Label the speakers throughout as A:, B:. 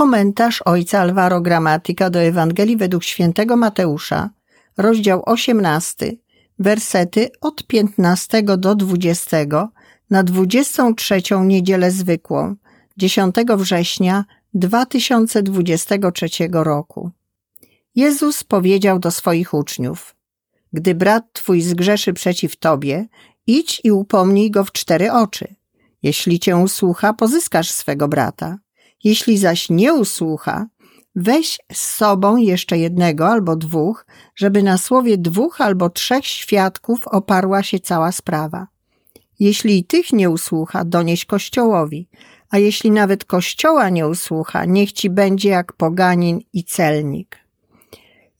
A: Komentarz ojca Alvaro Gramatika do Ewangelii według świętego Mateusza, rozdział 18, wersety od 15 do 20 na 23 niedzielę zwykłą, 10 września 2023 roku. Jezus powiedział do swoich uczniów: Gdy brat twój zgrzeszy przeciw tobie, idź i upomnij go w cztery oczy. Jeśli cię usłucha, pozyskasz swego brata. Jeśli zaś nie usłucha, weź z sobą jeszcze jednego albo dwóch, żeby na słowie dwóch albo trzech świadków oparła się cała sprawa. Jeśli tych nie usłucha, donieś kościołowi, a jeśli nawet kościoła nie usłucha, niech ci będzie jak poganin i celnik.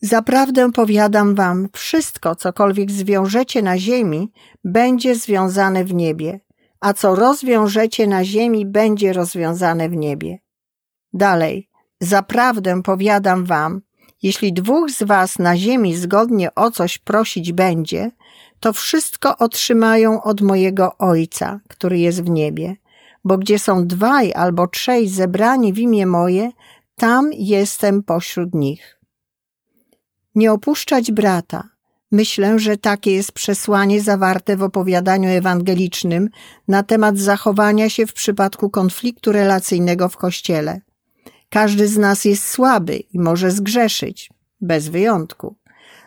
A: Zaprawdę powiadam wam, wszystko, cokolwiek zwiążecie na ziemi, będzie związane w niebie, a co rozwiążecie na ziemi, będzie rozwiązane w niebie. Dalej, zaprawdę powiadam wam, jeśli dwóch z was na ziemi zgodnie o coś prosić będzie, to wszystko otrzymają od mojego Ojca, który jest w niebie. Bo gdzie są dwaj albo trzej zebrani w imię moje, tam jestem pośród nich. Nie opuszczać brata. Myślę, że takie jest przesłanie zawarte w opowiadaniu ewangelicznym na temat zachowania się w przypadku konfliktu relacyjnego w Kościele. Każdy z nas jest słaby i może zgrzeszyć, bez wyjątku.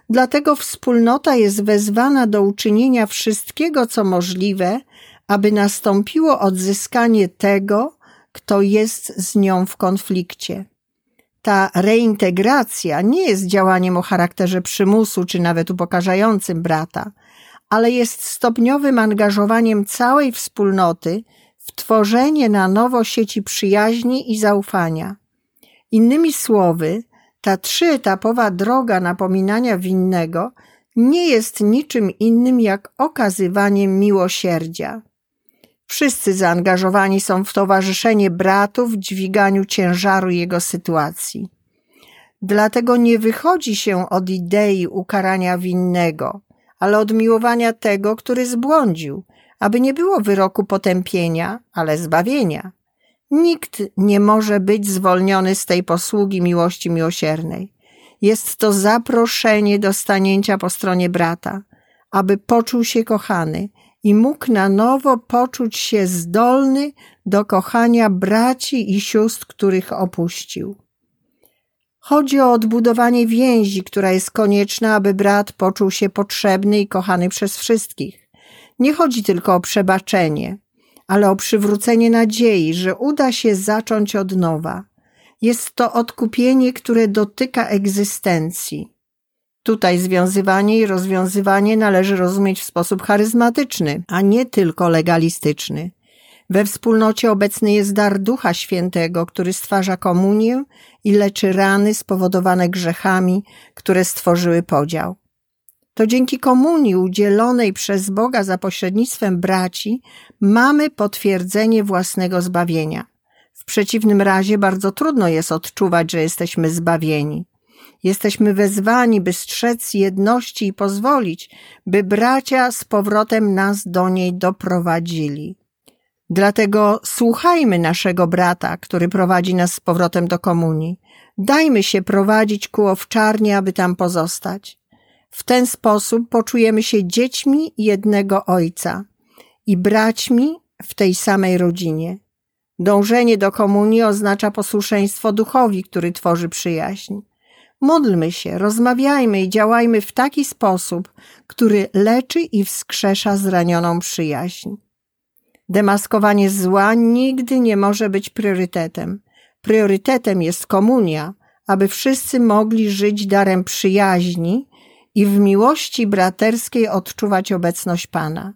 A: Dlatego wspólnota jest wezwana do uczynienia wszystkiego, co możliwe, aby nastąpiło odzyskanie tego, kto jest z nią w konflikcie. Ta reintegracja nie jest działaniem o charakterze przymusu czy nawet upokarzającym brata, ale jest stopniowym angażowaniem całej wspólnoty w tworzenie na nowo sieci przyjaźni i zaufania. Innymi słowy, ta trzyetapowa droga napominania winnego nie jest niczym innym jak okazywaniem miłosierdzia. Wszyscy zaangażowani są w towarzyszenie bratu w dźwiganiu ciężaru jego sytuacji. Dlatego nie wychodzi się od idei ukarania winnego, ale od miłowania tego, który zbłądził, aby nie było wyroku potępienia, ale zbawienia. Nikt nie może być zwolniony z tej posługi miłości miłosiernej. Jest to zaproszenie do stanięcia po stronie brata, aby poczuł się kochany i mógł na nowo poczuć się zdolny do kochania braci i sióstr, których opuścił. Chodzi o odbudowanie więzi, która jest konieczna, aby brat poczuł się potrzebny i kochany przez wszystkich. Nie chodzi tylko o przebaczenie, ale o przywrócenie nadziei, że uda się zacząć od nowa. Jest to odkupienie, które dotyka egzystencji. Tutaj związywanie i rozwiązywanie należy rozumieć w sposób charyzmatyczny, a nie tylko legalistyczny. We wspólnocie obecny jest dar Ducha Świętego, który stwarza komunię i leczy rany spowodowane grzechami, które stworzyły podział. To dzięki komunii udzielonej przez Boga za pośrednictwem braci mamy potwierdzenie własnego zbawienia. W przeciwnym razie bardzo trudno jest odczuwać, że jesteśmy zbawieni. Jesteśmy wezwani, by strzec jedności i pozwolić, by bracia z powrotem nas do niej doprowadzili. Dlatego słuchajmy naszego brata, który prowadzi nas z powrotem do komunii. Dajmy się prowadzić ku owczarni, aby tam pozostać. W ten sposób poczujemy się dziećmi jednego Ojca i braćmi w tej samej rodzinie. Dążenie do komunii oznacza posłuszeństwo duchowi, który tworzy przyjaźń. Módlmy się, rozmawiajmy i działajmy w taki sposób, który leczy i wskrzesza zranioną przyjaźń. Demaskowanie zła nigdy nie może być priorytetem. Priorytetem jest komunia, aby wszyscy mogli żyć darem przyjaźni i w miłości braterskiej odczuwać obecność Pana.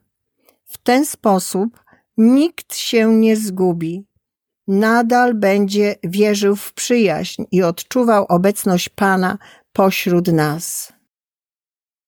A: W ten sposób nikt się nie zgubi. Nadal będzie wierzył w przyjaźń i odczuwał obecność Pana pośród nas.